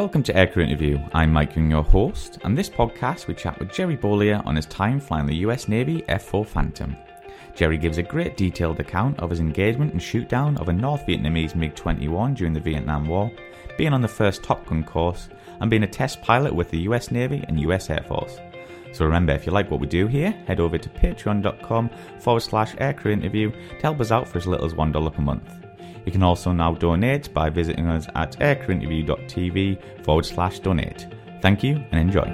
Welcome to Aircrew Interview. I'm Mike Young, your host, and this podcast we chat with Jerry Beaulier on his time flying the US Navy F 4 Phantom. Jerry gives a great detailed account of his engagement and shootdown of a North Vietnamese MiG 21 during the Vietnam War, being on the first Top Gun course, and being a test pilot with the US Navy and US Air Force. So remember, if you like what we do here, head over to patreon.com forward slash aircrew interview to help us out for as little as $1 per month. You can also now donate by visiting us at aircrewinterview.tv forward slash donate. Thank you and enjoy.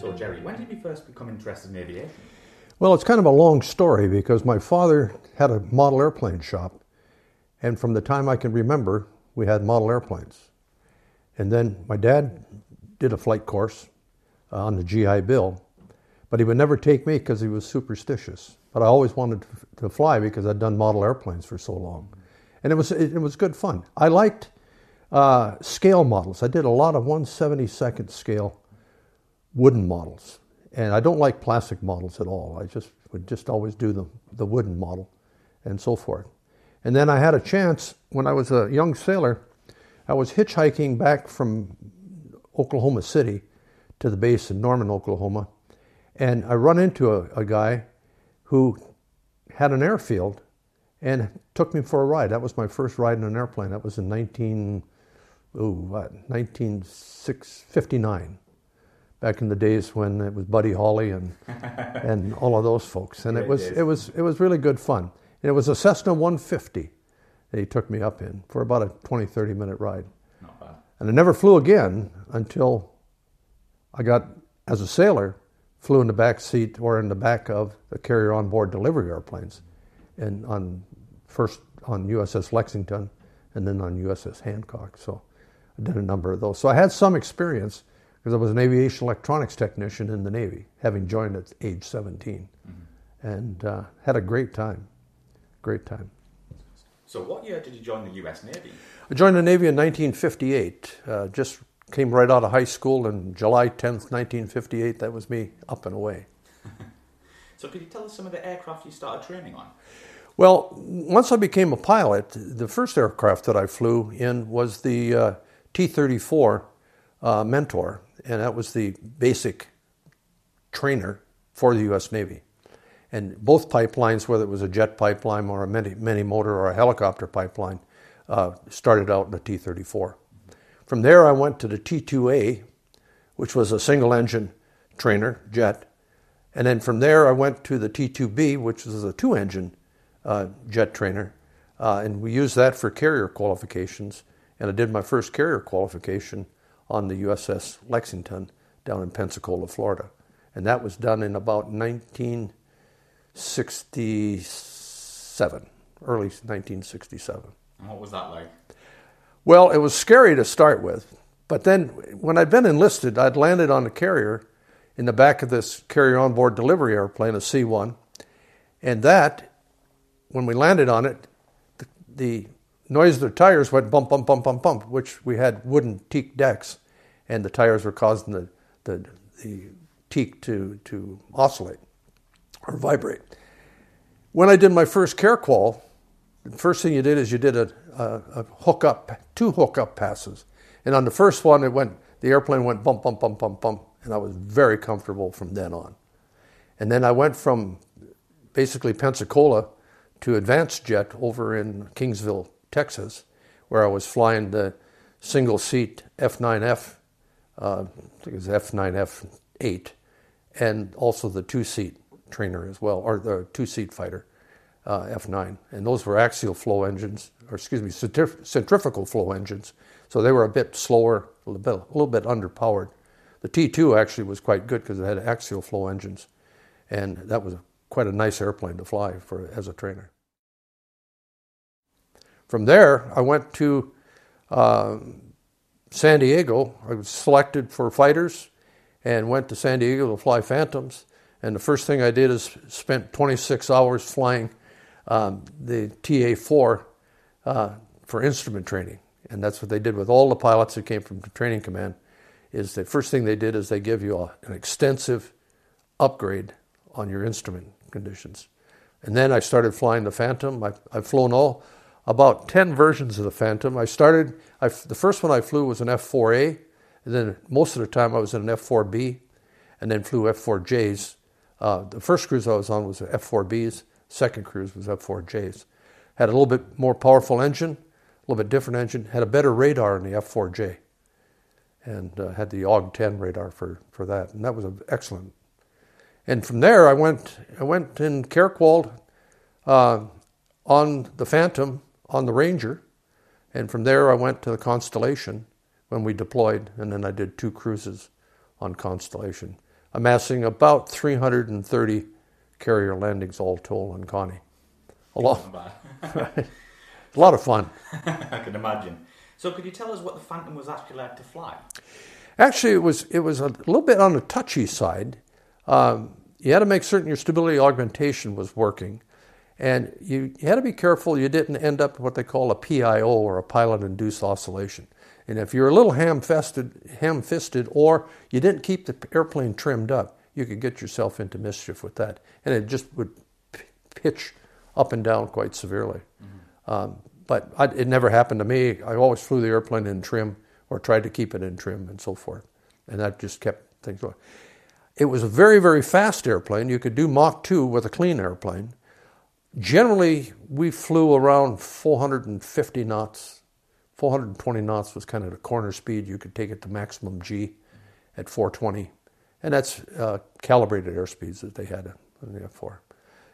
So, Jerry, when did you first become interested in aviation? Well, it's kind of a long story because my father had a model airplane shop, and from the time I can remember, we had model airplanes. And then my dad did a flight course on the GI Bill, but he would never take me because he was superstitious. But I always wanted to fly because I'd done model airplanes for so long, and it was it, it was good fun. I liked uh, scale models. I did a lot of 172nd scale wooden models, and I don't like plastic models at all. I just would just always do the the wooden model, and so forth. And then I had a chance when I was a young sailor. I was hitchhiking back from Oklahoma City to the base in Norman, Oklahoma, and I run into a, a guy who had an airfield and took me for a ride. That was my first ride in an airplane. That was in 19, ooh, what, 1959, back in the days when it was Buddy Holly and and all of those folks. And Great it was days. it was it was really good fun. And it was a Cessna 150 that he took me up in for about a 20, 30 minute ride. Not bad. And I never flew again until I got, as a sailor, flew in the back seat or in the back of the carrier on board delivery airplanes, and on first on USS Lexington, and then on USS Hancock. So I did a number of those. So I had some experience because I was an aviation electronics technician in the Navy, having joined at age 17, and uh, had a great time. Great time. So, what year did you join the US Navy? I joined the Navy in 1958. Uh, just came right out of high school, and July 10th, 1958, that was me up and away. So, could you tell us some of the aircraft you started training on? Well, once I became a pilot, the first aircraft that I flew in was the uh, T 34 uh, Mentor, and that was the basic trainer for the U.S. Navy. And both pipelines, whether it was a jet pipeline or a mini, mini motor or a helicopter pipeline, uh, started out in the T 34. From there, I went to the T 2A, which was a single engine trainer jet. And then from there, I went to the T 2B, which was a two engine uh, jet trainer. Uh, and we used that for carrier qualifications. And I did my first carrier qualification on the USS Lexington down in Pensacola, Florida. And that was done in about 1967, early 1967. And what was that like? Well, it was scary to start with, but then when I'd been enlisted, I'd landed on a carrier in the back of this carrier on board delivery airplane, a C 1, and that, when we landed on it, the, the noise of the tires went bump, bump, bump, bump, bump, which we had wooden teak decks, and the tires were causing the, the, the teak to, to oscillate or vibrate. When I did my first care the first thing you did is you did a, a, a hook up, two hook up passes. And on the first one, it went, the airplane went bump, bump, bump, bump, bump, and I was very comfortable from then on. And then I went from basically Pensacola to Advanced Jet over in Kingsville, Texas, where I was flying the single seat F9F, uh, I think it was F9F8, and also the two seat trainer as well, or the two seat fighter. Uh, F9, and those were axial flow engines, or excuse me, centrif- centrifugal flow engines. So they were a bit slower, a little bit, a little bit underpowered. The T2 actually was quite good because it had axial flow engines, and that was quite a nice airplane to fly for as a trainer. From there, I went to uh, San Diego. I was selected for fighters, and went to San Diego to fly Phantoms. And the first thing I did is spent 26 hours flying um, the TA4 uh, for instrument training, and that's what they did with all the pilots that came from training command. Is the first thing they did is they give you a, an extensive upgrade on your instrument conditions. And then I started flying the Phantom. I, I've flown all about 10 versions of the Phantom. I started, I, the first one I flew was an F4A, and then most of the time I was in an F4B, and then flew F4Js. Uh, the first cruise I was on was an F4Bs, second cruise was F4Js. Had a little bit more powerful engine, a little bit different engine, had a better radar in the F4J, and uh, had the AWG 10 radar for, for that, and that was excellent. And from there, I went, I went in Kirkwald uh, on the Phantom on the Ranger, and from there I went to the Constellation when we deployed, and then I did two cruises on Constellation, amassing about 330 carrier landings all told on Connie. A lot, a lot of fun. I can imagine. So, could you tell us what the Phantom was actually like to fly? Actually, it was it was a little bit on the touchy side. Um, you had to make certain your stability augmentation was working. And you, you had to be careful you didn't end up what they call a PIO or a pilot induced oscillation. And if you're a little ham-fisted, ham-fisted or you didn't keep the airplane trimmed up, you could get yourself into mischief with that. And it just would p- pitch up and down quite severely. Mm-hmm. Um, but I, it never happened to me. I always flew the airplane in trim or tried to keep it in trim and so forth. And that just kept things going. It was a very, very fast airplane. You could do Mach 2 with a clean airplane. Generally, we flew around 450 knots. 420 knots was kind of the corner speed. You could take it to maximum G at 420. And that's uh, calibrated airspeeds that they had in the F4.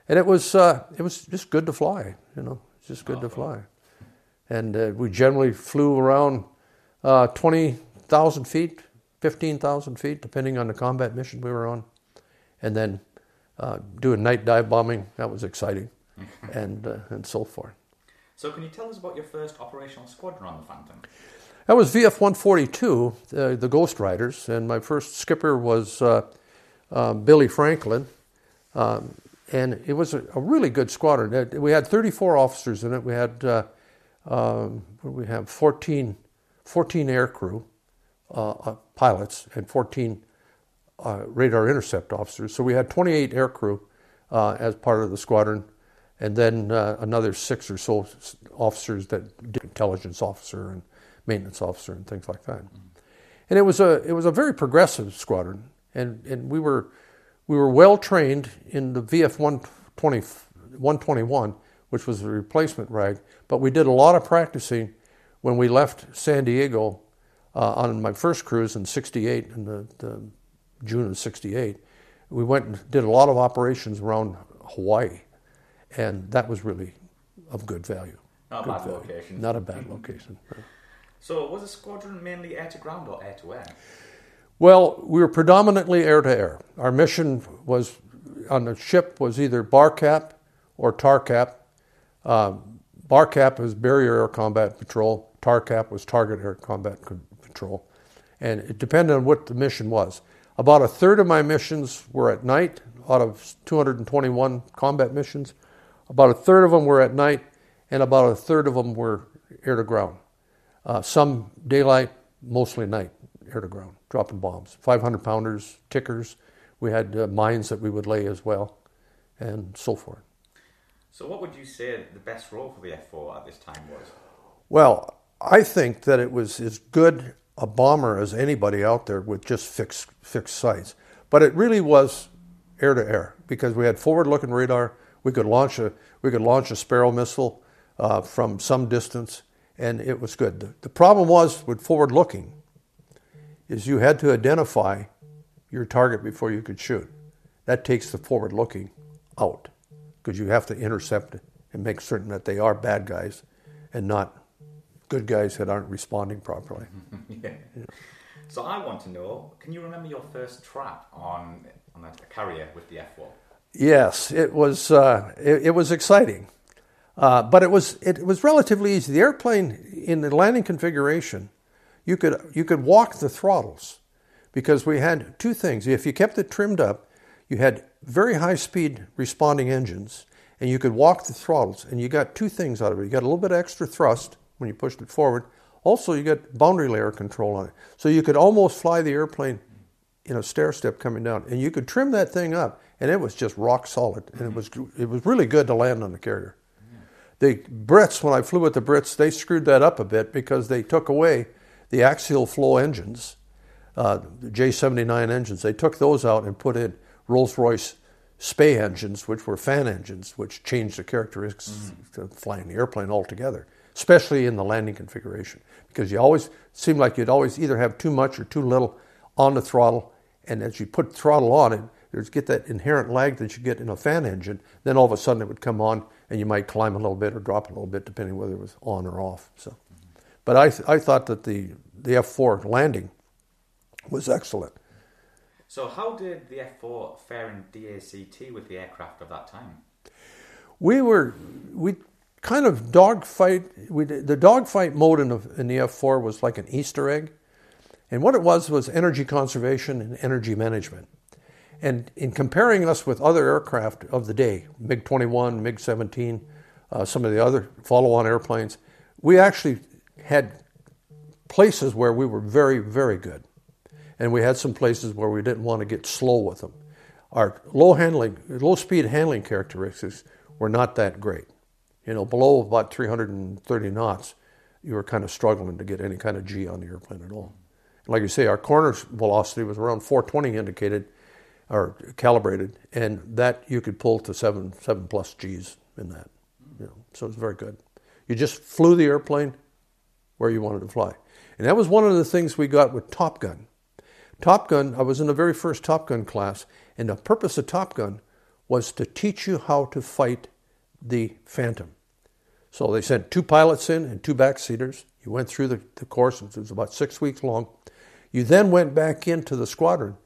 And it was, uh, it was just good to fly, you know, it's just good oh, to fly. And uh, we generally flew around uh, 20,000 feet, 15,000 feet, depending on the combat mission we were on. And then uh, doing night dive bombing, that was exciting. and uh, and so forth. So, can you tell us about your first operational squadron on the Phantom? That was VF 142, uh, the Ghost Riders, and my first skipper was uh, uh, Billy Franklin. Um, and it was a, a, really good squadron. We had 34 officers in it. We had uh, um, we have 14, 14 air crew uh, pilots and 14 radar intercept officers. So we had 28 air crew as part of the squadron and then uh, another six or so officers that did intelligence officer and maintenance officer and things like that. Mm-hmm. And it was a it was a very progressive squadron, and, and we were we were well trained in the VF 120, 121, which was the replacement rag. But we did a lot of practicing when we left San Diego uh, on my first cruise in '68 in the, the June of '68. We went and did a lot of operations around Hawaii and that was really of good value. Not good a bad value. location. Not a bad location. So, was the squadron mainly air to ground or air to air? Well, we were predominantly air to air. Our mission was on the ship was either BARCAP or TARCAP. Um, BARCAP was Barrier Air Combat Patrol. TARCAP was Target Air Combat Patrol, and it depended on what the mission was. About a third of my missions were at night. Out of 221 combat missions, about a third of them were at night, and about a third of them were air to ground. Uh, some daylight, mostly night, air to ground, dropping bombs. 500 pounders, tickers. We had uh, mines that we would lay as well, and so forth. So, what would you say the best role for the F4 at this time was? Well, I think that it was as good a bomber as anybody out there with just fixed fixed sights. But it really was air to air because we had forward looking radar we could launch a we could launch a Sparrow missile uh, from some distance, and it was good. The, the problem was with forward looking, is you had to identify your target before you could shoot. That takes the forward looking out because you have to intercept and make certain that they are bad guys and not good guys that aren't responding properly. yeah. yeah. So I want to know, can you remember your first trap on on a carrier with the F1? Yes, it was. Uh, it, it, was exciting, uh, but it was it was relatively easy. The airplane in the landing configuration, you could you could walk the throttles because we had two things. If you kept it trimmed up, you had very high speed responding engines, and you could walk the throttles, and you got two things out of it. You got a little bit of extra thrust when you pushed it forward. Also, you got boundary layer control on it, so you could almost fly the airplane in a stair step coming down, and you could trim that thing up and it was just rock solid, and it was it was really good to land on the carrier. The Brits, when I flew with the Brits, they screwed that up a bit because they took away the axial flow engines, uh, the J79 engines. They took those out and put in Rolls Royce Spey engines, which were fan engines, which changed the characteristics mm-hmm. of flying the airplane altogether, especially in the landing configuration. Because you always seemed like you'd always either have too much or too little on the throttle, and as you put throttle on it, there's get that inherent lag that you get in a fan engine. Then all of a sudden it would come on, and you might climb a little bit or drop a little bit, depending whether it was on or off. So, but I th- I thought that the the F4 landing was excellent. So, how did the F4 fare in DACT with the aircraft of that time? We were we kind of dogfight. We the dogfight mode in the, in the F4 was like an Easter egg, and what it was was energy conservation and energy management. And in comparing us with other aircraft of the day, MiG 21, MiG 17, uh, some of the other follow on airplanes, we actually had places where we were very, very good. And we had some places where we didn't want to get slow with them. Our low handling, low speed handling characteristics were not that great. You know, below about 330 knots, you were kind of struggling to get any kind of G on the airplane at all. Like you say, our corner velocity was around 420 indicated, or calibrated, and that you could pull to seven seven plus G's in that. You know, so it's very good. You just flew the airplane where you wanted to fly, and that was one of the things we got with Top Gun. Top Gun, I was in the very first Top Gun class, and the purpose of Top Gun was to teach you how to fight the Phantom. So they sent two pilots in and two backseaters. You went through the, the course, it was about six weeks long. You then went back into the squadron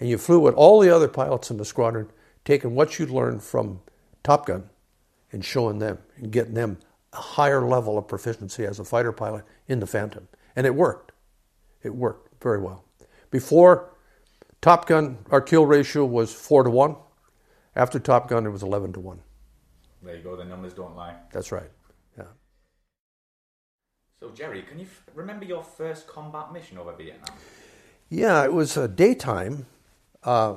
and you flew with all the other pilots in the squadron, taking what you'd learned from Top Gun and showing them and getting them a higher level of proficiency as a fighter pilot in the Phantom. And it worked. It worked very well. Before Top Gun, our kill ratio was 4 to 1. After Top Gun, it was 11 to 1. There you go, the numbers don't lie. That's right. Yeah. So, Jerry, can you f- remember your first combat mission over Vietnam? Yeah, it was a daytime uh,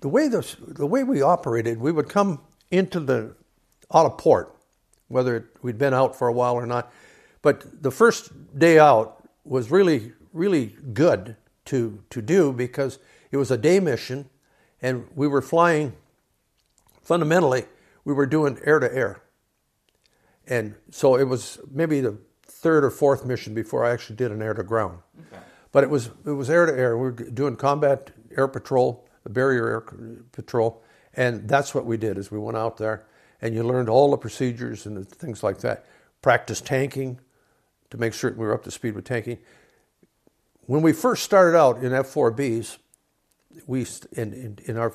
the way this, the way we operated, we would come into the out of port, whether we'd been out for a while or not. But the first day out was really really good to to do because it was a day mission, and we were flying. Fundamentally, we were doing air to air, and so it was maybe the third or fourth mission before I actually did an air to ground. Okay. But it was it was air to air. We were doing combat air patrol, the barrier air patrol, and that's what we did. Is we went out there and you learned all the procedures and the things like that. Practice tanking to make sure we were up to speed with tanking. When we first started out in F4Bs, we in, in, in our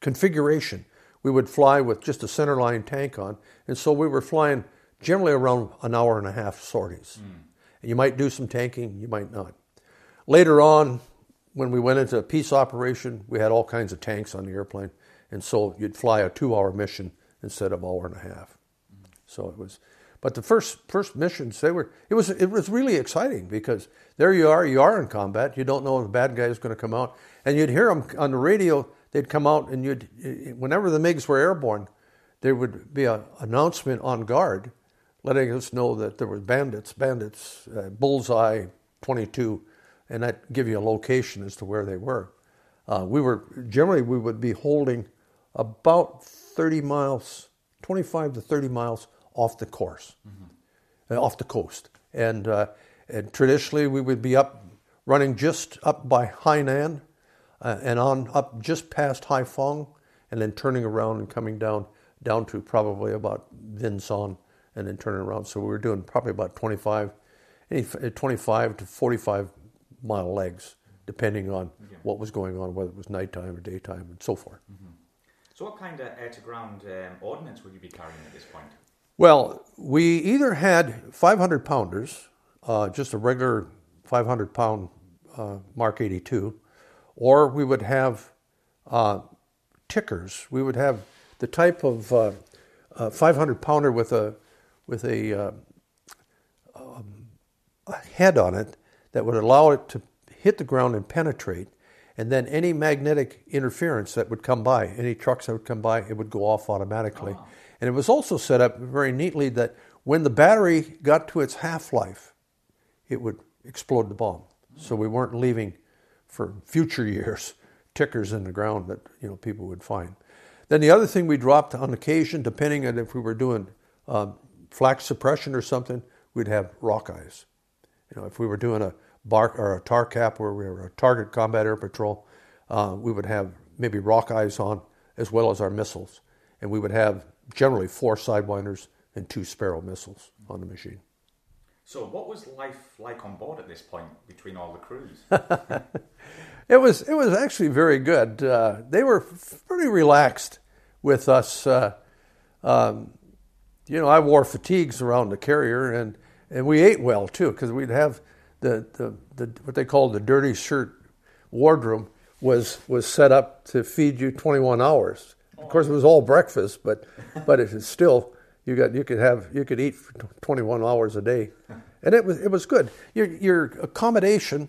configuration we would fly with just a centerline tank on, and so we were flying generally around an hour and a half sorties. Mm. And you might do some tanking, you might not. Later on, when we went into a peace operation, we had all kinds of tanks on the airplane, and so you'd fly a two-hour mission instead of hour and a half. So it was, but the first first missions they were it was it was really exciting because there you are, you are in combat. You don't know if the bad guy is going to come out, and you'd hear them on the radio. They'd come out, and you'd whenever the MiGs were airborne, there would be an announcement on guard, letting us know that there were bandits, bandits, uh, bullseye, twenty two and that give you a location as to where they were. Uh, we were generally we would be holding about 30 miles, 25 to 30 miles off the course, mm-hmm. uh, off the coast, and uh, and traditionally we would be up running just up by Hainan uh, and on up just past Haiphong, and then turning around and coming down down to probably about Vinson, and then turning around. So we were doing probably about 25, 25 to 45 mile legs, depending on yeah. what was going on, whether it was nighttime or daytime, and so forth. Mm-hmm. So, what kind of air to ground um, ordnance would you be carrying at this point? Well, we either had 500 pounders, uh, just a regular 500 pound uh, Mark 82, or we would have uh, tickers. We would have the type of uh, 500 pounder with a with a, uh, um, a head on it that would allow it to hit the ground and penetrate. And then any magnetic interference that would come by, any trucks that would come by, it would go off automatically. Oh. And it was also set up very neatly that when the battery got to its half life, it would explode the bomb. So we weren't leaving for future years tickers in the ground that you know people would find. Then the other thing we dropped on occasion, depending on if we were doing um, flak suppression or something, we'd have Rockeyes. You know, if we were doing a bark or a TARCAP where we were a target combat air patrol, uh, we would have maybe Rockeyes on as well as our missiles, and we would have generally four sidewinders and two Sparrow missiles on the machine. So, what was life like on board at this point between all the crews? It was it was actually very good. Uh, they were pretty relaxed with us. Uh, um, you know, I wore fatigues around the carrier, and, and we ate well too because we'd have the, the, the what they called the dirty shirt wardroom was was set up to feed you 21 hours. Of course, it was all breakfast, but but it is still you got you could have you could eat for 21 hours a day, and it was it was good. Your your accommodation.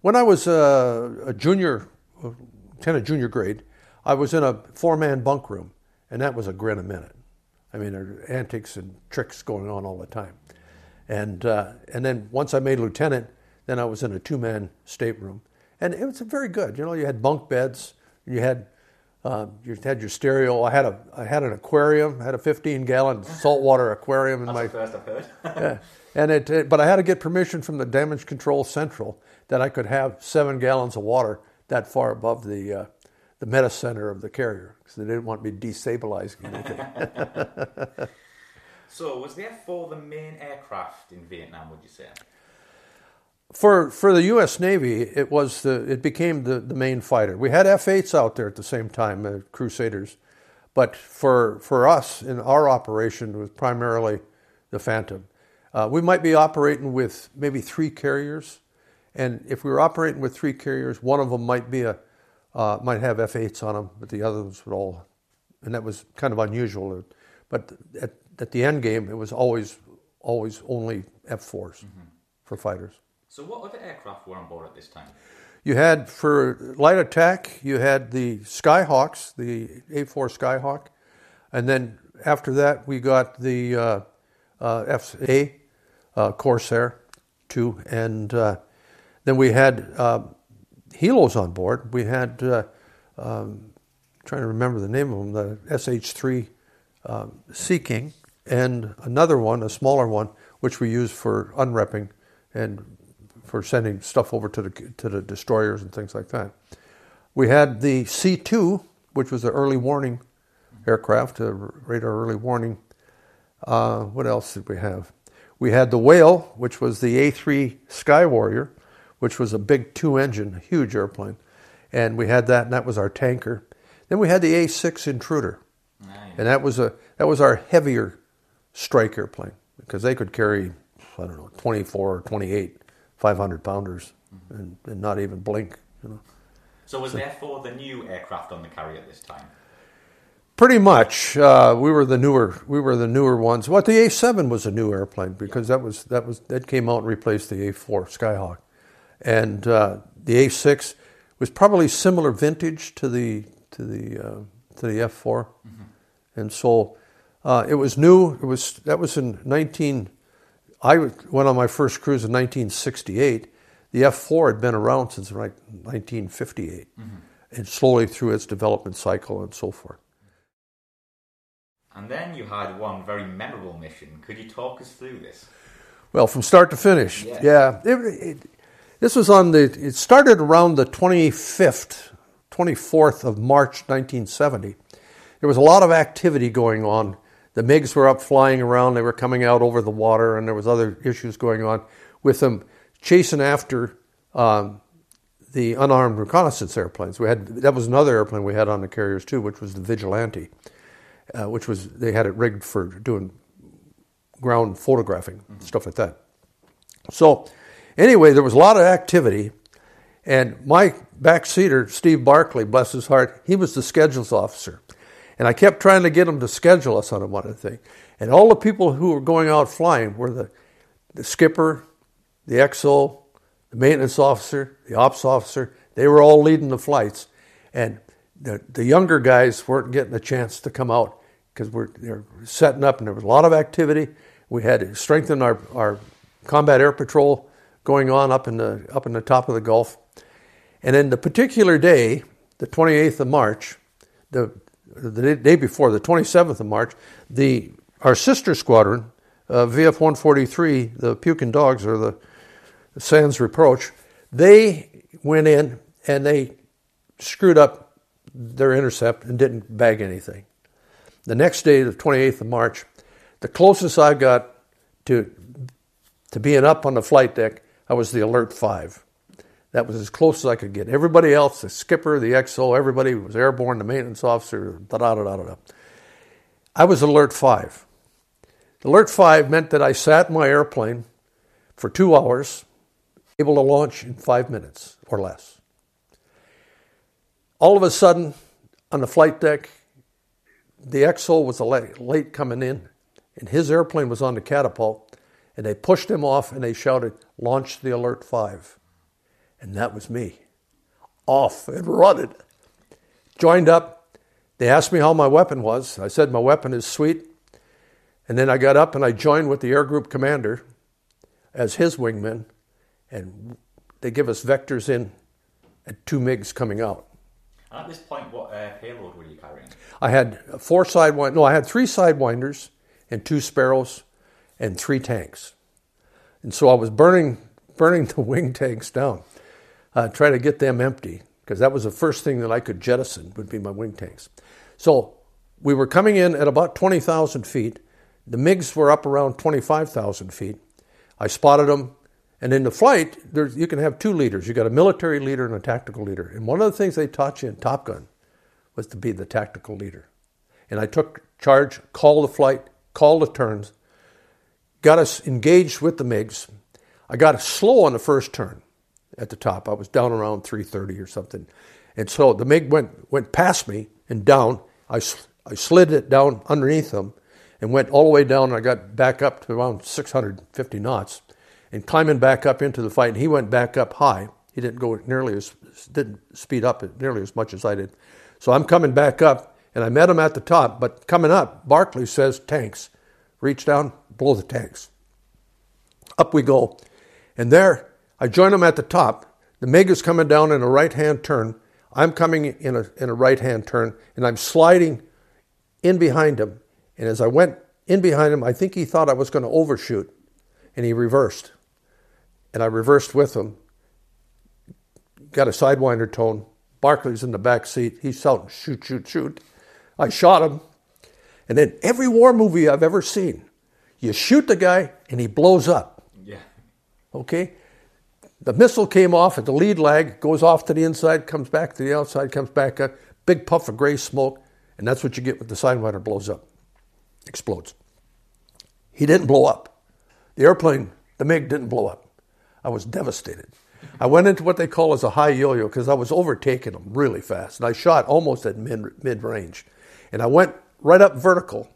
When I was a, a junior, uh, lieutenant junior grade, I was in a four man bunk room, and that was a grin a minute. I mean, there were antics and tricks going on all the time. And, uh, and then once I made lieutenant, then I was in a two man stateroom. And it was very good. You know, you had bunk beds, you had, uh, you had your stereo. I had, a, I had an aquarium, I had a 15 gallon saltwater aquarium in That's my. the first I've heard. yeah. And it, it, but I had to get permission from the damage control central that I could have seven gallons of water that far above the, uh, the meta center of the carrier because they didn't want me destabilizing anything. so, was the F 4 the main aircraft in Vietnam, would you say? for for the U.S. Navy, it was the it became the, the main fighter. We had F-8s out there at the same time, uh, Crusaders, but for for us in our operation it was primarily the Phantom. Uh, we might be operating with maybe three carriers, and if we were operating with three carriers, one of them might be a uh, might have F-8s on them, but the others would all, and that was kind of unusual. But at at the end game, it was always always only F-4s for fighters. So, what other aircraft were on board at this time? You had for light attack, you had the Skyhawks, the A4 Skyhawk, and then after that we got the uh, uh, FA uh, Corsair two, and uh, then we had uh, Helos on board. We had uh, um, trying to remember the name of them, the SH3 um, Sea King, and another one, a smaller one, which we used for unrepping and for sending stuff over to the to the destroyers and things like that. We had the C2, which was the early warning aircraft, a radar early warning. Uh, what else did we have? We had the Whale, which was the A3 Sky Warrior, which was a big two-engine, huge airplane, and we had that, and that was our tanker. Then we had the A6 Intruder, Nice. and that was a that was our heavier strike airplane because they could carry I don't know 24 or 28 500 pounders and, and not even blink. You know, So, was the F 4 the new aircraft on the carrier at this time? pretty much uh, we were the newer we were the newer ones. What the A7 was a new airplane because that was that was that came out and replaced the A4 Skyhawk, and uh, the A6 was probably similar vintage to the to the uh, to the F4, and so uh, it was new. It was that was in 19. I went on my first cruise in 1968. The F4 had been around since like 1958, and slowly through its development cycle and so forth. And then you had one very memorable mission. Could you talk us through this? Well, from start to finish. Yes. Yeah. It, it, this was on the, it started around the 25th, 24th of March 1970. There was a lot of activity going on. The MiGs were up flying around. They were coming out over the water, and there was other issues going on with them chasing after um, the unarmed reconnaissance airplanes. We had that was another airplane we had on the carriers too, which was the Vigilante, uh, which was they had it rigged for doing ground photographing stuff like that. So anyway, there was a lot of activity, and my backseater, Steve Barkley, bless his heart, he was the schedules officer. And I kept trying to get him to schedule us on a one thing. And all the people who were going out flying were the, the skipper, the XO, the maintenance officer, the ops officer, They were all leading the flights, and the the younger guys weren't getting a chance to come out because we're they're setting up, and there was a lot of activity. We had to strengthen our, our combat air patrol going on up in the up in the top of the Gulf, and then the particular day, the 28th of March, the the day before, the 27th of March, the our sister squadron, uh, VF 143, the Pukin Dogs or the Sans Reproach, they went in and they screwed up their intercept and didn't bag anything. The next day, the 28th of March, the closest I got to to being up on the flight deck, I was the Alert 5. That was as close as I could get. Everybody else, the skipper, the XO, everybody was airborne, the maintenance officer, da da da da da. I was Alert 5. Alert 5 meant that I sat in my airplane for two hours, able to launch in five minutes or less. All of a sudden, on the flight deck, the XO was late coming in, and his airplane was on the catapult, and they pushed him off and they shouted, Launch the Alert 5. And that was me. Off and running. Joined up. They asked me how my weapon was. I said, My weapon is sweet. And then I got up and I joined with the air group commander as his wingman, and they give us vectors in and two MiGs coming out. And at this point, what uh, payload were you carrying? I had four sidewind. No, I had three sidewinders and two sparrows and three tanks. And so I was burning burning the wing tanks down, uh, trying to get them empty because that was the first thing that I could jettison would be my wing tanks. So we were coming in at about 20,000 feet. The MiGs were up around 25,000 feet. I spotted them. And in the flight, you can have two leaders. You've got a military leader and a tactical leader. And one of the things they taught you in Top Gun was to be the tactical leader. And I took charge, called the flight, called the turns, got us engaged with the MiGs. I got slow on the first turn at the top. I was down around 330 or something. And so the MiG went, went past me and down. I, I slid it down underneath them and went all the way down. And I got back up to around 650 knots and climbing back up into the fight. And he went back up high. He didn't go nearly as didn't speed up nearly as much as I did. So I'm coming back up, and I met him at the top. But coming up, Barkley says tanks. Reach down, blow the tanks. Up we go, and there I join him at the top. The MiG is coming down in a right-hand turn. I'm coming in a in a right-hand turn, and I'm sliding in behind him. And as I went in behind him, I think he thought I was going to overshoot, and he reversed and I reversed with him. Got a sidewinder tone. Barkley's in the back seat. He's shouting, shoot, shoot, shoot. I shot him. And then every war movie I've ever seen, you shoot the guy and he blows up. Yeah. Okay? The missile came off at the lead lag, goes off to the inside, comes back to the outside, comes back up, big puff of gray smoke, and that's what you get when the sidewinder blows up, explodes. He didn't blow up. The airplane, the MiG didn't blow up. I was devastated. I went into what they call as a high yo-yo because I was overtaking them really fast, and I shot almost at mid mid range, and I went right up vertical,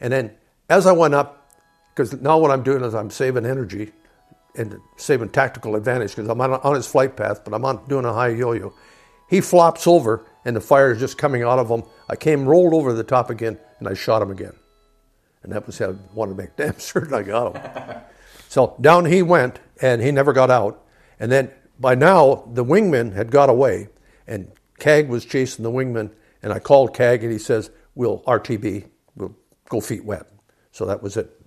and then as I went up, because now what I'm doing is I'm saving energy and saving tactical advantage because I'm on, on his flight path, but I'm on doing a high yo-yo. He flops over, and the fire is just coming out of him. I came rolled over the top again, and I shot him again, and that was how I wanted to make damn certain I got him. so down he went, and he never got out. And then by now, the wingman had got away, and CAG was chasing the wingman. And I called CAG, and he says, "We'll RTB, we'll go feet wet." So that was it.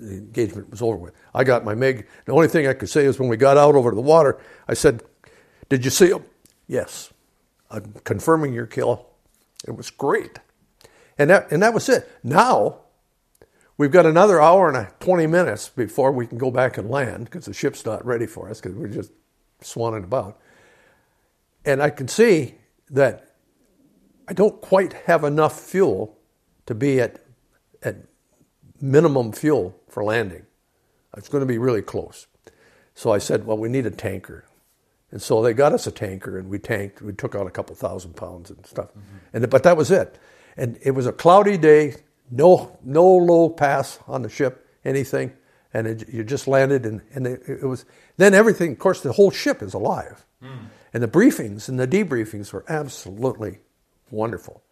The engagement was over with. I got my MiG. The only thing I could say is when we got out over the water, I said, "Did you see him?" Yes. I'm confirming your kill. It was great. And that, and that was it. Now We've got another hour and a, 20 minutes before we can go back and land because the ship's not ready for us because we're just swanning about. And I can see that I don't quite have enough fuel to be at, at minimum fuel for landing. It's going to be really close. So I said, well, we need a tanker. And so they got us a tanker and we tanked. We took out a couple thousand pounds and stuff. Mm-hmm. And, but that was it. And it was a cloudy day, no no low pass on the ship, anything, and it, you just landed, and, and it, it, was then everything. Of course, the whole ship is alive, mm. And the briefings and the debriefings were absolutely wonderful.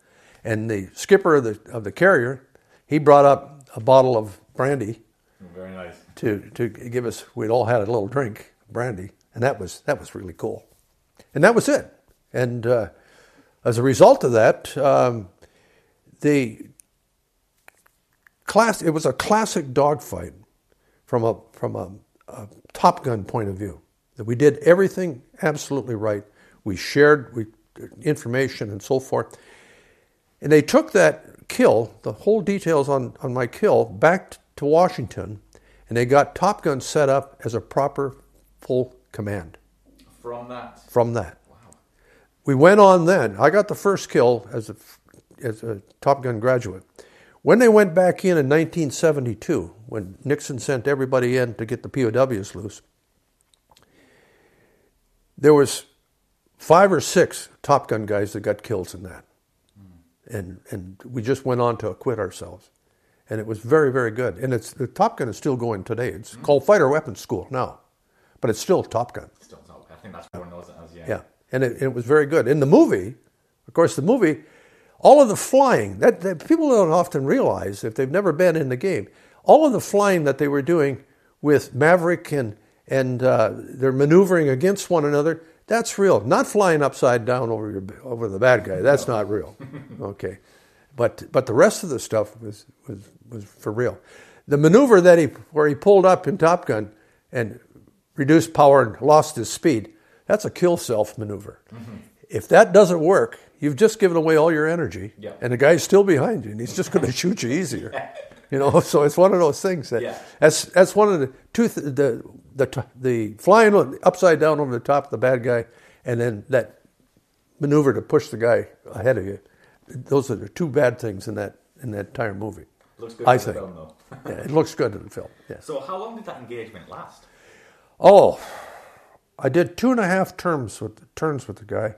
And the skipper of the, of the carrier, he brought up a bottle of brandy Very nice. to, to give us, we'd all had a little drink, brandy, and that was, that was really cool. And that was it. And uh, as a result of that, um, the class, it was a classic dogfight from a, from a, a Top Gun point of view. That we did everything absolutely right. We shared we, information and so forth. And they took that kill, the whole details on, on my kill, back to Washington, and they got Top Gun set up as a proper full command From that. from that. We went on then. I got the first kill as a, as a Top Gun graduate. When they went back in in 1972, when Nixon sent everybody in to get the POWs loose, there was five or six Top Gun guys that got kills in that, and and we just went on to acquit ourselves, and it was very very good. And it's the Top Gun is still going today. It's called Fighter Weapons School now, but it's still Top Gun. Still not. I think that's everyone knows it as, yeah. Yeah, and it, it was very good. In the movie, of course, the movie, all of the flying that, that people don't often realize if they've never been in the game, all of the flying that they were doing with Maverick and and uh, they're maneuvering against one another. That's real. Not flying upside down over your over the bad guy. That's not real. Okay, but but the rest of the stuff was was was for real. The maneuver that he where he pulled up in Top Gun and reduced power and lost his speed. That's a kill self maneuver. Mm-hmm. If that doesn't work, you've just given away all your energy, Yeah. and the guy's still behind you, and he's just going to shoot you easier. You know, so it's one of those things that Yeah. that's that's one of the two th- the the t- the flying on- upside down over the top of the bad guy, and then that maneuver to push the guy ahead of you. Those are the two bad things in that in that entire movie. Looks good I in the think. film, though. Yeah, it looks good in the film. Yes. So, how long did that engagement last? Oh, I did two and a half terms with turns with the guy.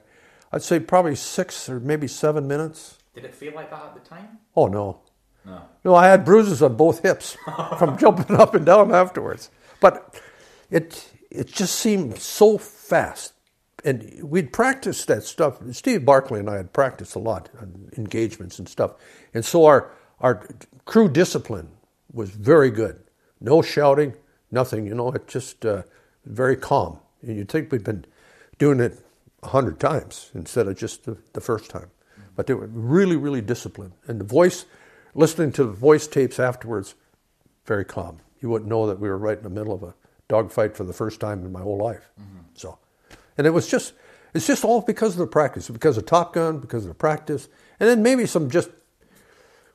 I'd say probably six or maybe seven minutes. Did it feel like that at the time? Oh no, No. no, I had bruises on both hips from jumping up and down afterwards. But it it just seemed so fast, and we'd practiced that stuff. Steve Barkley and I had practiced a lot on engagements and stuff, and so our our crew discipline was very good. No shouting, nothing. You know, it just uh, very calm. And you'd think we'd been doing it a hundred times instead of just the, the first time. But they were really, really disciplined. And the voice, listening to the voice tapes afterwards, very calm. You wouldn't know that we were right in the middle of a dogfight for the first time in my whole life. Mm-hmm. So, and it was just, it's just all because of the practice, because of Top Gun, because of the practice, and then maybe some just,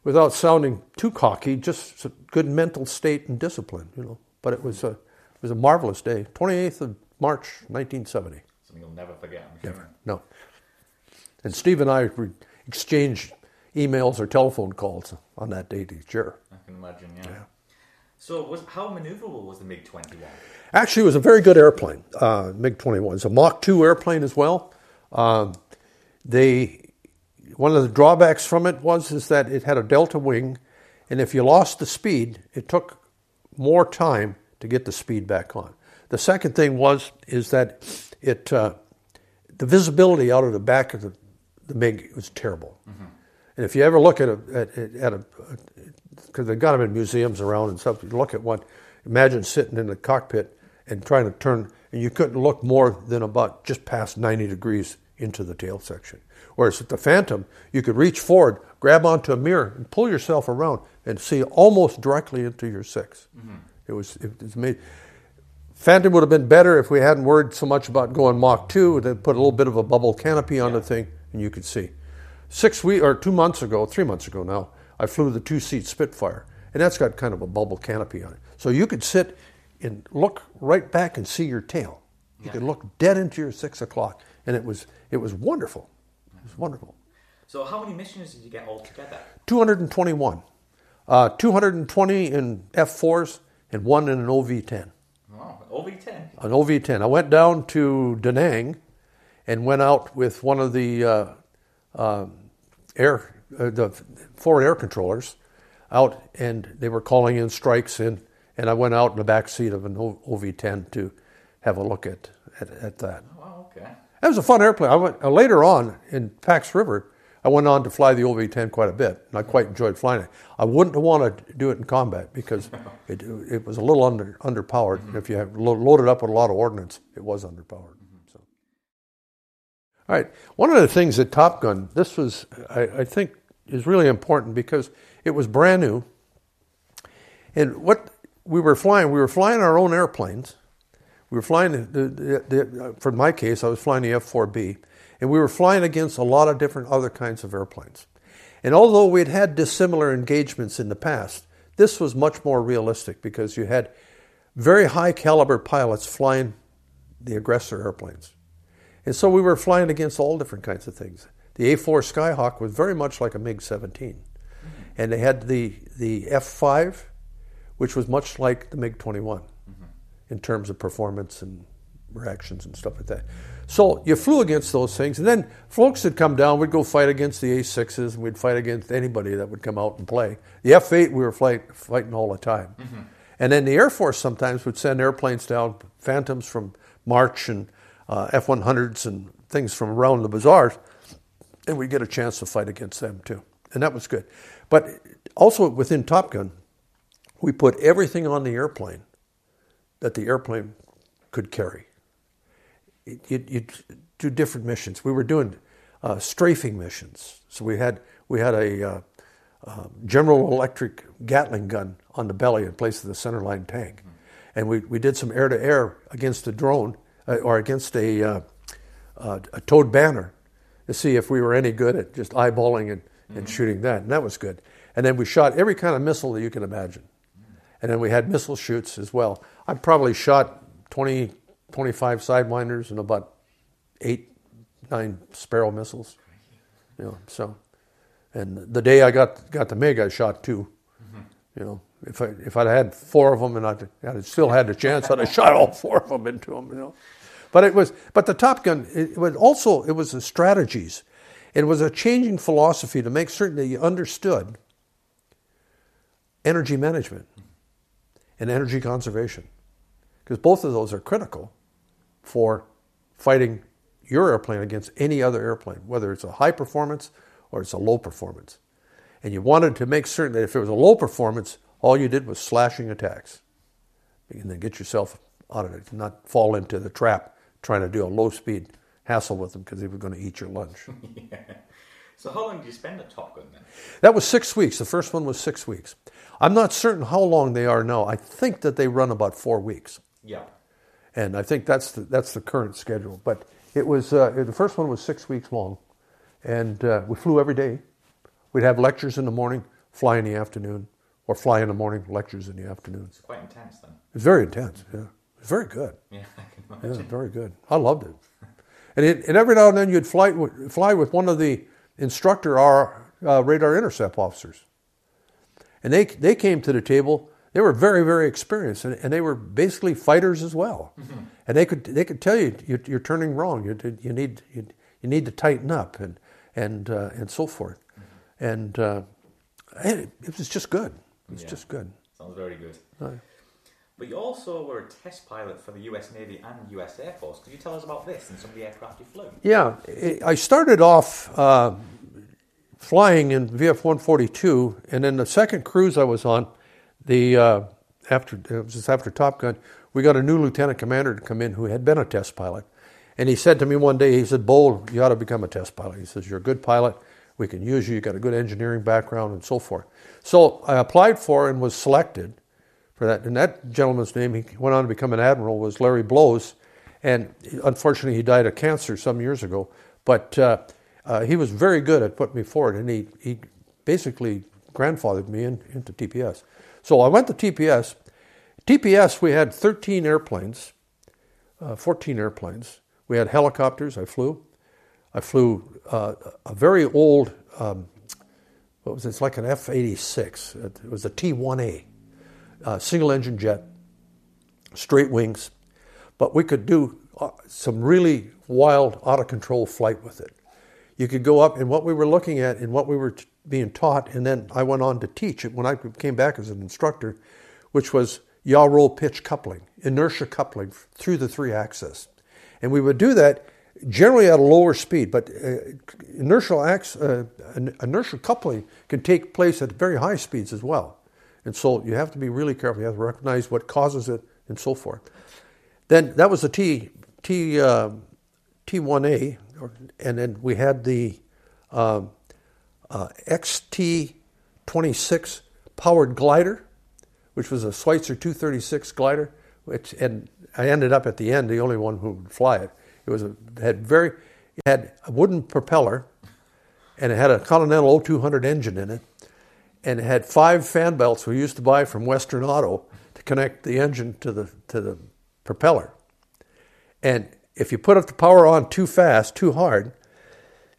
without sounding too cocky, just good mental state and discipline, you know. But it was a, it was a marvelous day, 28th of March, 1970. Something you'll never forget, I'm sure. No. And Steve and I exchanged emails or telephone calls on that date each year. I can imagine, yeah. So, was how maneuverable was the MiG 21? Actually, it was a very good airplane, uh, MiG 21. It's a Mach 2 airplane as well. Um, they, one of the drawbacks from it was is that it had a delta wing, and if you lost the speed, it took more time to get the speed back on. The second thing was is that it uh, the visibility out of the back of the, the MiG was terrible. And if you ever look at a at, at a because they've got them in museums around and stuff, you look at one. Imagine sitting in the cockpit and trying to turn, and you couldn't look more than about just past 90 degrees into the tail section. Whereas at the Phantom, you could reach forward, grab onto a mirror, and pull yourself around and see almost directly into your 6 mm-hmm. It was it was made. Phantom would have been better if we hadn't worried so much about going Mach 2. They put a little bit of a bubble canopy on the thing, and you could see. Six weeks or two months ago, three months ago now, I flew the two-seat Spitfire, and that's got kind of a bubble canopy on it, so you could sit and look right back and see your tail. You could look dead into your six o'clock, and it was it was wonderful. It was wonderful. So, how many missions did you get altogether? 221, uh, 220 in F4s, and one in an OV-10. Oh, OV10. an OV-10. I went down to Da Nang and went out with one of the uh, um air, uh, the forward air controllers out, and they were calling in strikes in, and I went out in the back seat of an OV-10 to have a look at, at, at that. Oh, okay. That was a fun airplane. I went uh, later on in Pax River. I went on to fly the OV-10 quite a bit, and I quite enjoyed flying it. I wouldn't want to do it in combat because it, it was a little under underpowered. Mm-hmm. If you have loaded up with a lot of ordnance, it was underpowered. All right, one of the things that Top Gun, this was I, I think is really important because it was brand new, and what we were flying, we were flying our own airplanes. We were flying the, the, the for my case, I was flying the F-4B and we were flying against a lot of different other kinds of airplanes. And although we had had dissimilar engagements in the past, this was much more realistic because you had very high caliber pilots flying the aggressor airplanes. And so we were flying against all different kinds of things. The A 4 Skyhawk was very much like a MiG 17. Mm-hmm. And they had the, the F 5, which was much like the MiG 21 mm-hmm. in terms of performance and reactions and stuff like that. So you flew against those things, and then folks would come down. We'd go fight against the A6s, and we'd fight against anybody that would come out and play. The F8 we were fight, fighting all the time, mm-hmm. and then the Air Force sometimes would send airplanes down, Phantoms from March and uh, F100s and things from around the bazaars, and we'd get a chance to fight against them too, and that was good. But also within Top Gun, we put everything on the airplane that the airplane could carry you, do different missions. We were doing uh, strafing missions. So we had we had a uh, uh, General Electric Gatling gun on the belly in place of the centerline tank, and we, we did some air to air against a drone uh, or against a uh, uh, a towed banner to see if we were any good at just eyeballing and, mm-hmm. and shooting that, and that was good. And then we shot every kind of missile that you can imagine, and then we had missile shoots as well. I probably shot twenty 25 Sidewinders and about eight, nine Sparrow missiles. You know, so, and the day I got got the MiG, I shot 2 mm-hmm. You know, if I if I'd had four of them and I'd, I'd still had the chance, I'd have shot all four of them into them. You know, but it was but the Top Gun it was also it was the strategies. It was a changing philosophy to make certain that you understood energy management and energy conservation because both of those are critical for fighting your airplane against any other airplane, whether it's a high performance or it's a low performance. And you wanted to make certain that if it was a low performance, all you did was slashing attacks. And then get yourself out of it, not fall into the trap trying to do a low speed hassle with them because they were going to eat your lunch. yeah. So, how long did you spend at Top Gun then? That was six weeks. The first one was six weeks. I'm not certain how long they are now. I think that they run about four weeks. Yeah and I think that's the, that's the current schedule. But it was uh, the first one was six weeks long, and uh, we flew every day. We'd have lectures in the morning, fly in the afternoon, or fly in the morning, lectures in the afternoon. It's quite intense then. It's very intense. Yeah, it's very good. Yeah, I can imagine. Yeah, very good. I loved it. and it, and every now and then you'd fly fly with one of the instructor our uh, radar intercept officers, and they they came to the table they were very, very experienced, and, and they were basically fighters as well. Mm-hmm. And they could they could tell you you're, you're turning wrong. You, you need you, you, need to tighten up and and uh, and so forth. Mm-hmm. And uh, it, it, was just good. It was yeah. just good. Sounds very good. Right. But you also were a test pilot for the U.S. Navy and U.S. Air Force. Could you tell us about this and some of the aircraft you flew? Yeah, I started off uh, flying in VF 142, and then the second cruise I was on, the uh, after it was just after Top Gun, we got a new lieutenant commander to come in who had been a test pilot, and he said to me one day, he said, "Bo, you ought to become a test pilot." He says, "You're a good pilot. We can use you. You got a good engineering background and so forth." So I applied for and was selected for that. And that gentleman's name, he went on to become an admiral, was Larry Blows, and unfortunately he died of cancer some years ago. But uh, uh, he was very good at putting me forward, and he he basically grandfathered me in, into TPS. So I went to TPS. TPS, we had 13 airplanes, uh, 14 airplanes. We had helicopters. I flew. I flew uh, a very old, um, what was it? It's like an F 86. It was a T 1A, uh, single engine jet, straight wings. But we could do uh, some really wild, out of control flight with it. You could go up, and what we were looking at and what we were t- being taught, and then I went on to teach it when I came back as an instructor, which was yaw roll pitch coupling, inertia coupling through the three axis. And we would do that generally at a lower speed, but uh, inertial, acts, uh, inertial coupling can take place at very high speeds as well. And so you have to be really careful. You have to recognize what causes it and so forth. Then that was the T, T, uh, T1A, and then we had the um, uh, XT26 powered glider, which was a Schweizer 236 glider, which, and I ended up at the end the only one who would fly it. It was a, had very, it had a wooden propeller, and it had a Continental 0200 engine in it, and it had five fan belts we used to buy from Western Auto to connect the engine to the to the propeller. And if you put up the power on too fast, too hard,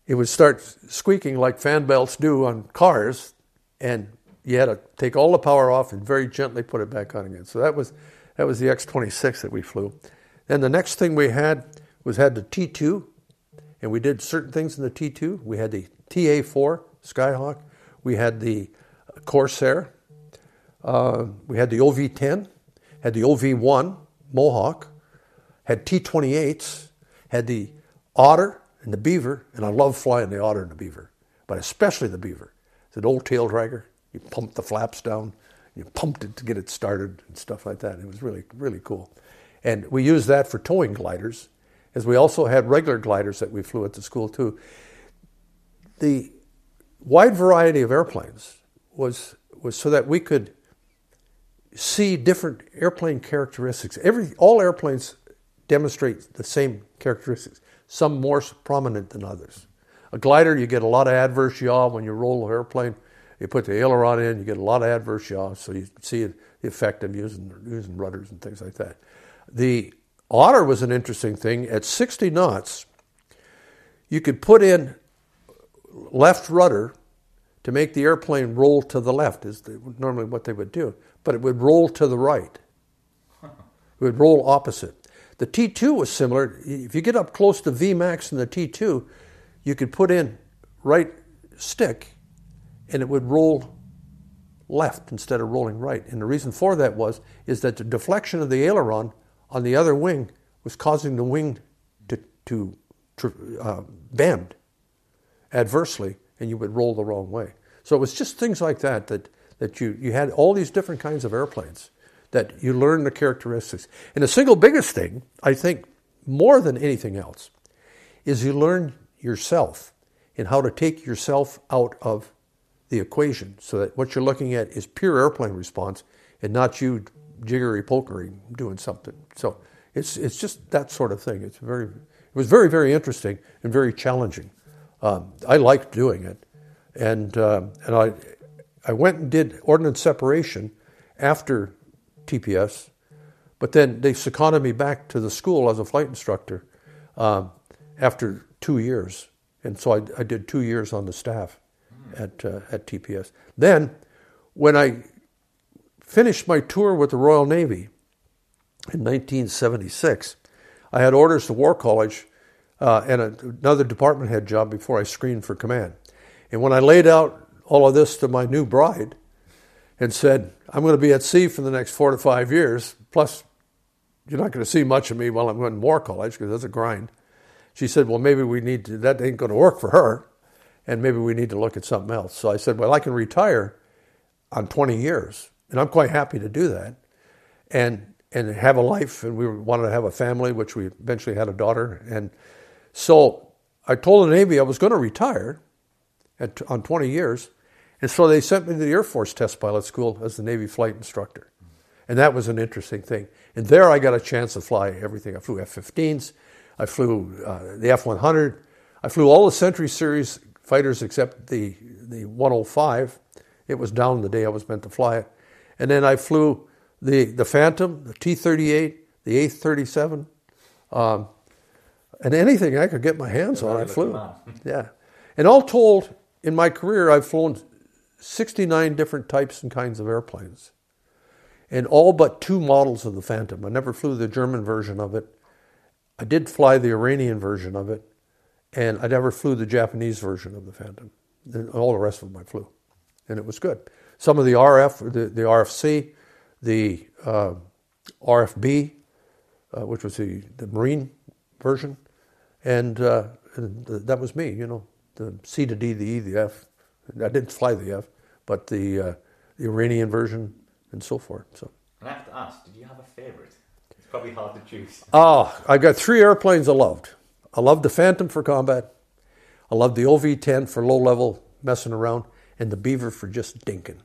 it would start squeaking like fan belts do on cars, and you had to take all the power off and very gently put it back on again. So that was that was the X26 that we flew. And the next thing we had was had the T2, and we did certain things in the T2. We had the TA4 Skyhawk, we had the Corsair, uh, we had the OV10, had the OV1 Mohawk, had T28s, had the Otter and the Beaver, and I love flying the Otter and the Beaver, but especially the Beaver. It's an old tail dragger. You pump the flaps down, you pumped it to get it started and stuff like that. It was really, really cool. And we used that for towing gliders, as we also had regular gliders that we flew at the school too. The wide variety of airplanes was was so that we could see different airplane characteristics. Every all airplanes demonstrate the same characteristics, some more prominent than others. A glider, you get a lot of adverse yaw when you roll the airplane. You put the aileron in, you get a lot of adverse yaw, so you see the effect of using, using rudders and things like that. The Otter was an interesting thing. At 60 knots, you could put in left rudder to make the airplane roll to the left, is normally what they would do, but it would roll to the right. It would roll opposite. The T2 was similar. If you get up close to Vmax in the T2, you could put in right stick and it would roll left instead of rolling right. And the reason for that was is that the deflection of the aileron on the other wing was causing the wing to, to uh, bend adversely and you would roll the wrong way. So it was just things like that that, that you, you had all these different kinds of airplanes that you learn the characteristics. And the single biggest thing, I think, more than anything else, is you learn yourself and how to take yourself out of the equation so that what you're looking at is pure airplane response and not you jiggery pokery doing something. So it's, it's just that sort of thing. It's very, it was very, very interesting and very challenging. Um, I liked doing it. And, uh, and I, I went and did ordnance separation after TPS, but then they seconded me back to the school as a flight instructor um, after two years. And so I, I, did two years on the staff at, uh, at TPS. Then, when I finished my tour with the Royal Navy in 1976, I had orders to War College uh, and another department head job before I screened for command. And when I laid out all of this to my new bride, and said, I'm going to be at sea for the next four to five years, plus you're not going to see much of me while I'm to war college because that's a grind. She said, Well, maybe we need to, that ain't going to work for her, and maybe we need to look at something else. So I said, Well, I can retire on 20 years, and I'm quite happy to do that, and and have a life. And we wanted to have a family, which we eventually had a daughter. And so I told the Navy I was going to retire at, on 20 years, and so they sent me to the Air Force Test Pilot School as the Navy flight instructor. And that was an interesting thing. And there I got a chance to fly everything. I flew F 15s, I flew uh, the F 100, I flew all the Century Series fighters except the, the 105. It was down the day I was meant to fly it. And then I flew the, the Phantom, the T 38, the A 37, um, and anything I could get my hands on, I flew. yeah. And all told, in my career, I've flown 69 different types and kinds of airplanes, and all but two models of the Phantom. I never flew the German version of it. I did fly the Iranian version of it, and I never flew the Japanese version of the Phantom. And All the rest of them I flew, and it was good. Some of the RF, the, the RFC, the uh, RFB, uh, which was the, the Marine version, and, uh, and th- that was me. You know, the C to D, the E, the F. I didn't fly the F, but the uh, the Iranian version and so forth. So. And I have to ask, did you have a favourite? It's probably hard to choose. Oh, I've got three airplanes I loved. I loved the Phantom for combat. I loved the OV-10 for low level messing around, and the Beaver for just dinking.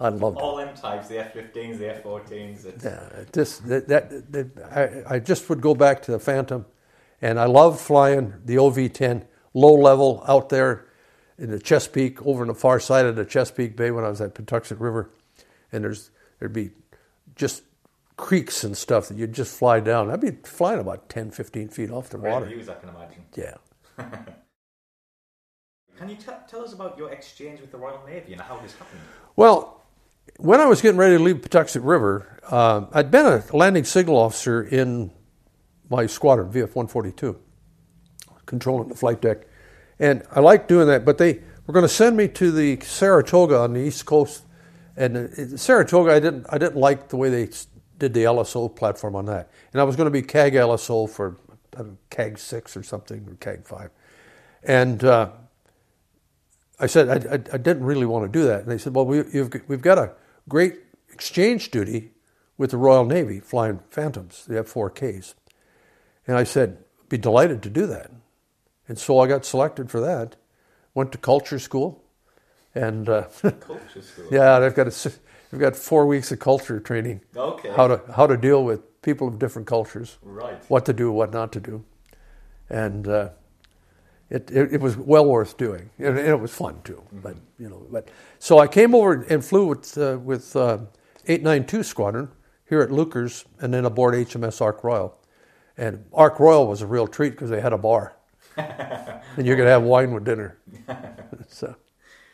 I loved it. All them types, the F-15s, the F-14s. It's, Yeah, this that, that, that I, I just would go back to the Phantom, and I love flying the OV-10 low level out there in the Chesapeake, over on the far side of the Chesapeake Bay when I was at Patuxent River, and there's there'd be just creeks and stuff that you'd just fly down. I'd be flying about 10, 15 feet off the great water. views, I can imagine. Yeah. Can you t- tell us about your exchange with the Royal Navy and how this happened? Well, when I was getting ready to leave Patuxent River, uh, I'd been a landing signal officer in my squadron, VF 142, controlling the flight deck. And I liked doing that, but they were going to send me to the Saratoga on the East Coast. And uh, Saratoga, I didn't, I didn't like the way they did the LSO platform on that. And I was going to be CAG LSO for know, CAG 6 or something, or CAG 5. And uh, I said, I, I, I didn't really want to do that. And they said, well, we, you've, we've got a great exchange duty with the Royal Navy flying Phantoms, the F-4Ks. And I said, be delighted to do that. And so I got selected for that. Went to culture school. And uh, Culture school. yeah, they've got, a, they've got four weeks of culture training, Okay. how to, how to deal with people of different cultures Right. what to do, what not to do, and uh, it, it it was well worth doing, and it was fun too. But you know, but so I came over and flew with uh, with uh, 892 Squadron here at Leuchars, and then aboard HMS Ark Royal, and Ark Royal was a real treat because they had a bar, and you could have wine with dinner. so.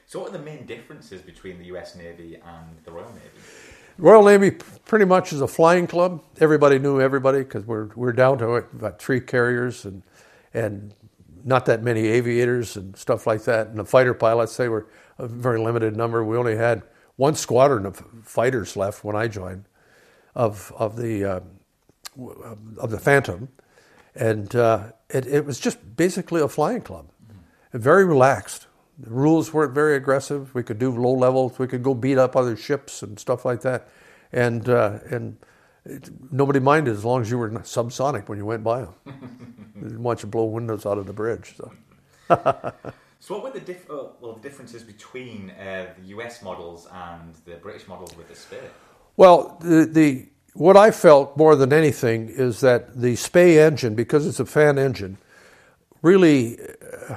So, what are the main differences between the US Navy and the Royal Navy? Royal Navy pretty much is a flying club. Everybody knew everybody because we're we're down to about three carriers and and not that many aviators and stuff like that. And the fighter pilots, they were a very limited number. We only had one squadron of fighters left when I joined of of the uh, of the Phantom, and uh, it, it was just basically a flying club, very relaxed. The rules weren't very aggressive. We could do low levels. We could go beat up other ships and stuff like that, and uh, and it, nobody minded as long as you were subsonic when you went by them. they didn't want you to blow windows out of the bridge. So. So, what were the diff- uh, well the differences between uh, the US models and the British models with the Spey? Well, the, the what I felt more than anything is that the Spey engine, because it's a fan engine, really uh,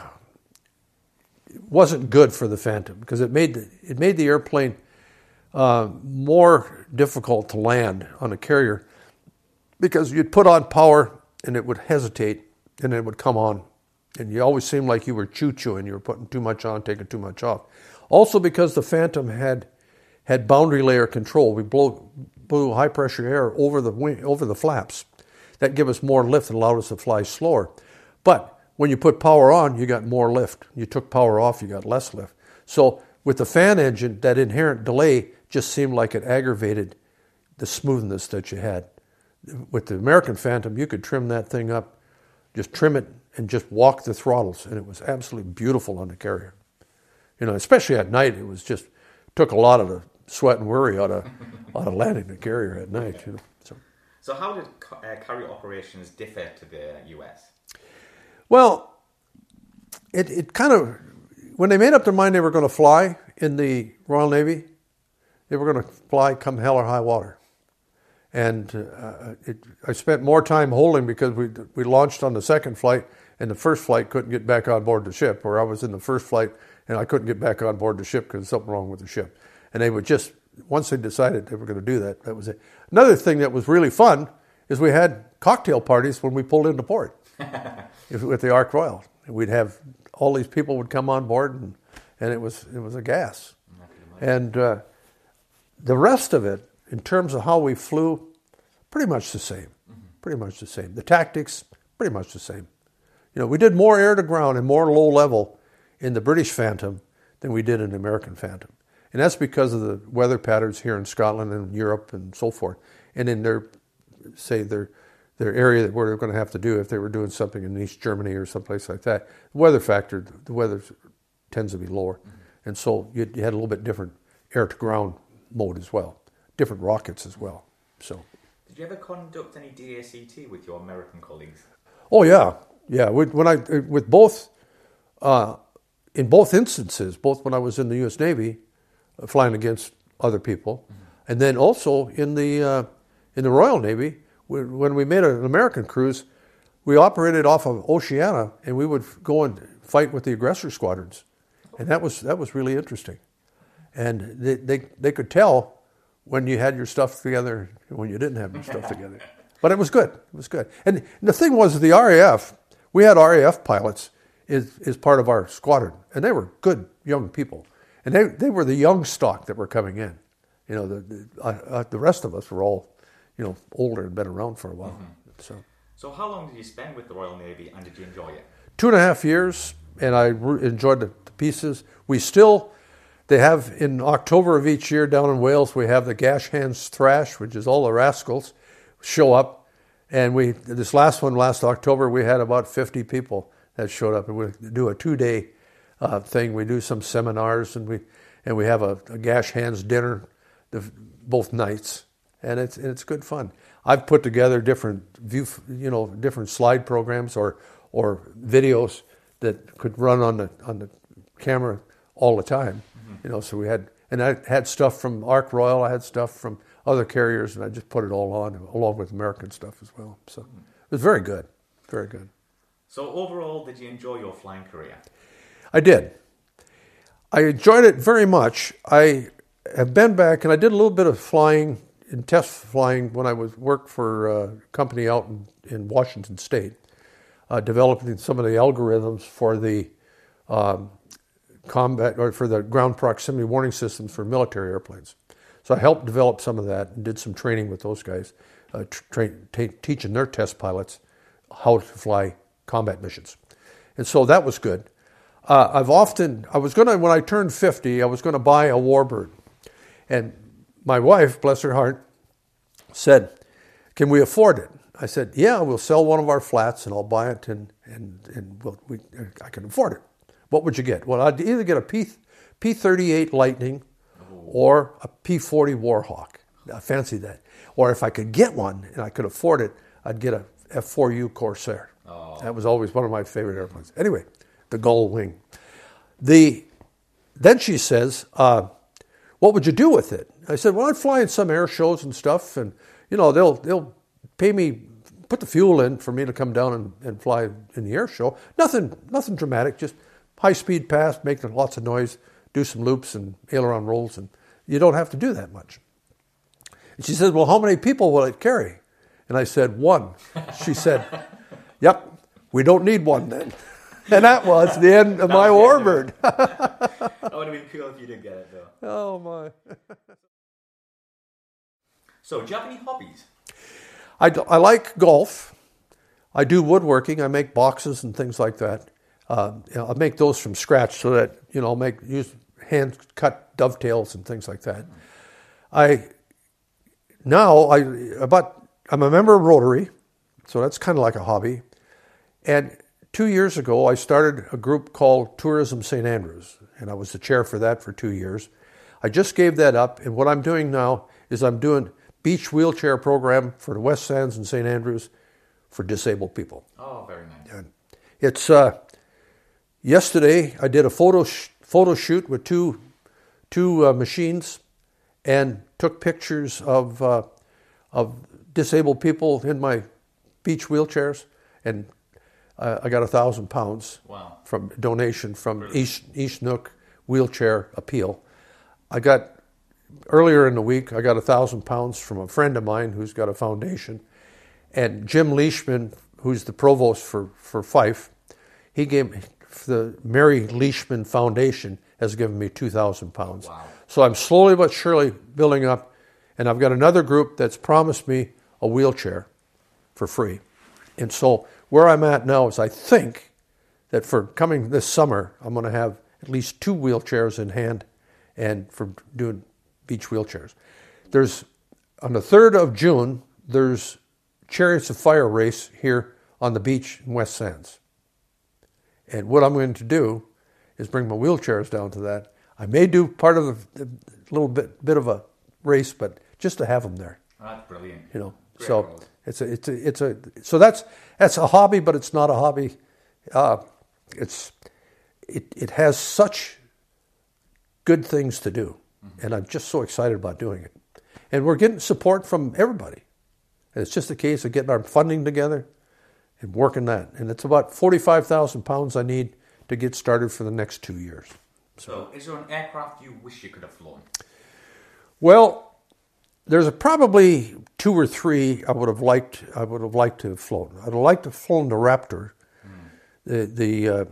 wasn't good for the Phantom because it made the, it made the airplane uh, more difficult to land on a carrier because you'd put on power and it would hesitate and it would come on. And you always seemed like you were choo chooing you were putting too much on taking too much off. Also because the phantom had had boundary layer control. We blow, blew high pressure air over the wing, over the flaps. That gave us more lift and allowed us to fly slower. But when you put power on you got more lift. You took power off you got less lift. So with the fan engine that inherent delay just seemed like it aggravated the smoothness that you had with the American Phantom, you could trim that thing up, just trim it and just walk the throttles, and it was absolutely beautiful on the carrier. You know, especially at night, it was just took a lot of the sweat and worry out of out of landing the carrier at night. You know, so So, how did uh, carrier operations differ to the US? well, it it kind of when they made up their mind they were going to fly in the Royal Navy, they were going to fly come hell or high water. And uh, it, I spent more time holding because we we launched on the second flight, and the first flight couldn't get back on board the ship, or I was in the first flight and I couldn't get back on board the ship because there's something wrong with the ship. And they would just once they decided they were going to do that, that was it. Another thing that was really fun is we had cocktail parties when we pulled into port with the Ark Royal. We'd have all these people would come on board, and, and it was it was a gas. And uh, the rest of it, in terms of how we flew, pretty much the same. Pretty much the same. The tactics, pretty much the same. You know, we did more air to ground and more low level in the British Phantom than we did in the American Phantom. And that's because of the weather patterns here in Scotland and Europe and so forth. And in their, say, their, their area that we're going to have to do if they were doing something in East Germany or someplace like that. The weather factor, the weather tends to be lower, mm-hmm. and so you, you, had a little bit different air to ground mode as well, different rockets as well. So, did you ever conduct any DACT with your American colleagues? Oh yeah, yeah. When I with both, uh, in both instances, both when I was in the U.S. Navy, uh, flying against other people, mm-hmm. and then also in the uh, in the Royal Navy when we made an American cruise, we operated off of Oceana, and we would go and fight with the aggressor squadrons, and that was that was really interesting, and they they, they could tell when you had your stuff together and when you didn't have your stuff together, but it was good. It was good, and the thing was the RAF. We had RAF pilots is is part of our squadron, and they were good young people, and they they were the young stock that were coming in. You know, the the, uh, the rest of us were all you know, older and been around for a while. Mm-hmm. So. So how long did you spend with the Royal Navy, and did you enjoy it? Two and a half years, and I re- enjoyed the, the pieces. We still, they have in October of each year down in Wales, we have the Gash Hands Thrash, which is all the rascals show up, and we this last one last October we had about 50 people that showed up, and we do a two day uh, thing. We do some seminars, and we and we have a, a Gash Hands dinner, the, both nights and it's it's good fun. I've put together different view, you know, different slide programs or or videos that could run on the on the camera all the time. You know, so we had and I had stuff from Ark Royal, I had stuff from other carriers, and I just put it all on along with American stuff as well. So it was very good, very good. So overall, did you enjoy your flying career? I did. I enjoyed it very much. I have been back and I did a little bit of flying in test flying when I was worked for a company out in, in Washington State, uh, developing some of the algorithms for the um, combat or for the ground proximity warning systems for military airplanes. So I helped develop some of that and did some training with those guys, uh, tra- t- teaching their test pilots how to fly combat missions, and so that was good. Uh, I've often I was going to when I turned 50, I was going to buy a Warbird, and my wife, bless her heart, said, Can we afford it? I said, Yeah, we'll sell one of our flats and I'll buy it and, and, and we'll, we, I can afford it. What would you get? Well, I'd either get a P, P38 Lightning or a P40 Warhawk. I fancy that. Or if I could get one and I could afford it, I'd get a F4U Corsair. Oh. That was always one of my favorite airplanes. Anyway, the Gull Wing. The, then she says, uh, What would you do with it? I said, well, I'd fly in some air shows and stuff, and you know they'll they'll pay me put the fuel in for me to come down and, and fly in the air show. Nothing nothing dramatic, just high speed pass, make lots of noise, do some loops and aileron rolls, and you don't have to do that much. And she said, well, how many people will it carry? And I said, one. She said, yep, we don't need one then. And that was the end of my warbird. I would have been cool if you didn't get it though. Oh my. So, do you have any hobbies? I, I like golf. I do woodworking. I make boxes and things like that. Uh, you know, I make those from scratch so that you know, I'll make use hand cut dovetails and things like that. I now I about I'm a member of Rotary, so that's kind of like a hobby. And two years ago, I started a group called Tourism St. Andrews, and I was the chair for that for two years. I just gave that up, and what I'm doing now is I'm doing beach wheelchair program for the West Sands and St. Andrews for disabled people. Oh, very nice. And it's uh, yesterday I did a photo sh- photo shoot with two two uh, machines and took pictures of uh, of disabled people in my beach wheelchairs and uh, I got a thousand pounds wow. from donation from East East Neuk Wheelchair Appeal. I got earlier in the week, I got a thousand pounds from a friend of mine who's got a foundation, and Jim Leishman, who's the provost for for Fife, he gave the Mary Leishman Foundation has given me two thousand pounds. Wow. So I'm slowly but surely building up, and I've got another group that's promised me a wheelchair for free, and so where I'm at now is I think that for coming this summer, I'm going to have at least two wheelchairs in hand and for doing beach wheelchairs. There's on the 3rd of June, there's Chariots of Fire race here on the beach in West Sands. And what I'm going to do is bring my wheelchairs down to that. I may do part of the, the little bit bit of a race, but just to have them there. That's brilliant. You know, Great so road. it's a it's a it's a so that's that's a hobby, but it's not a hobby. Uh, it's it it has such good things to do, and I'm just so excited about doing it. And we're getting support from everybody. And it's just a case of getting our funding together and working that. And it's about forty-five thousand pounds I need to get started for the next two years. So, is there an aircraft you wish you could have flown? Well, there's a probably two or three I would have liked. I would have liked to have flown. I'd have liked to have flown the Raptor, the the uh,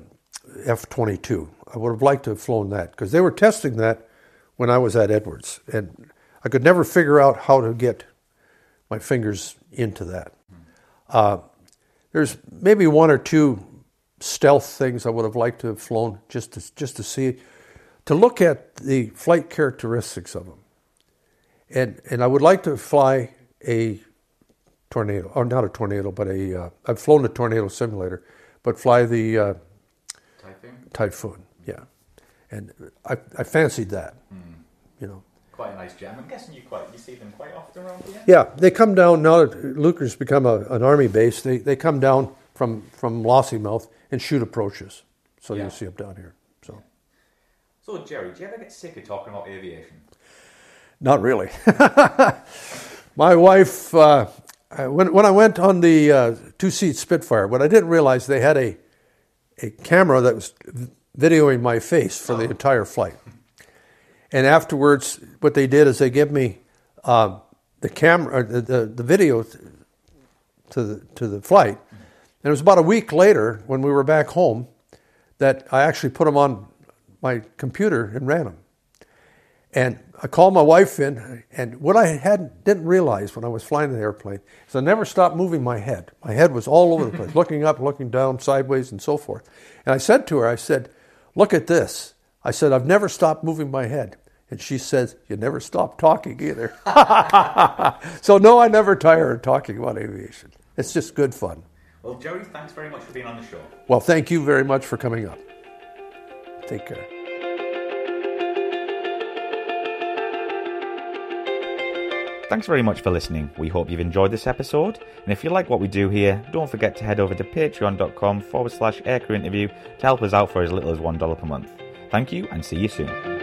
F-22. I would have liked to have flown that because they were testing that when I was at Edwards, and I could never figure out how to get my fingers into that. Uh, there's maybe one or two stealth things I would have liked to have flown just to just to see, to look at the flight characteristics of them and and I would like to fly a tornado, or not a tornado, but a. Uh, I've flown a tornado simulator, but fly the uh, Typhoon? typhoon. Yeah, and I I fancied that. You know. Quite a nice jet. I'm guessing you quite you see them quite often around here. Yeah, they come down now that Leuchars become a, an army base. They they come down from from Lossiemouth and shoot approaches. So Yeah. you'll see them down here. So So, Jerry, do you ever get sick of talking about aviation? Not really. My wife, uh, when, when I went on the uh, two seat Spitfire, what I didn't realize they had a, a camera that was videoing my face for the entire flight. And afterwards, what they did is they give me uh, the camera, the, the, the video to the, to the flight. And it was about a week later when we were back home that I actually put them on my computer and ran them. And I called my wife in, and what I hadn't didn't realize when I was flying the airplane is I never stopped moving my head. My head was all over the place, looking up, looking down, sideways, and so forth. And I said to her, I said, "Look at this." I said, "I've never stopped moving my head." And she says, "You never stop talking either." so no, I never tire of talking about aviation. It's just good fun. Well, Jerry, thanks very much for being on the show. Well, thank you very much for coming up. Take care. Thanks very much for listening. We hope you've enjoyed this episode. And if you like what we do here, don't forget to head over to patreon.com forward slash aircrew interview to help us out for as little as $1 per month. Thank you and see you soon.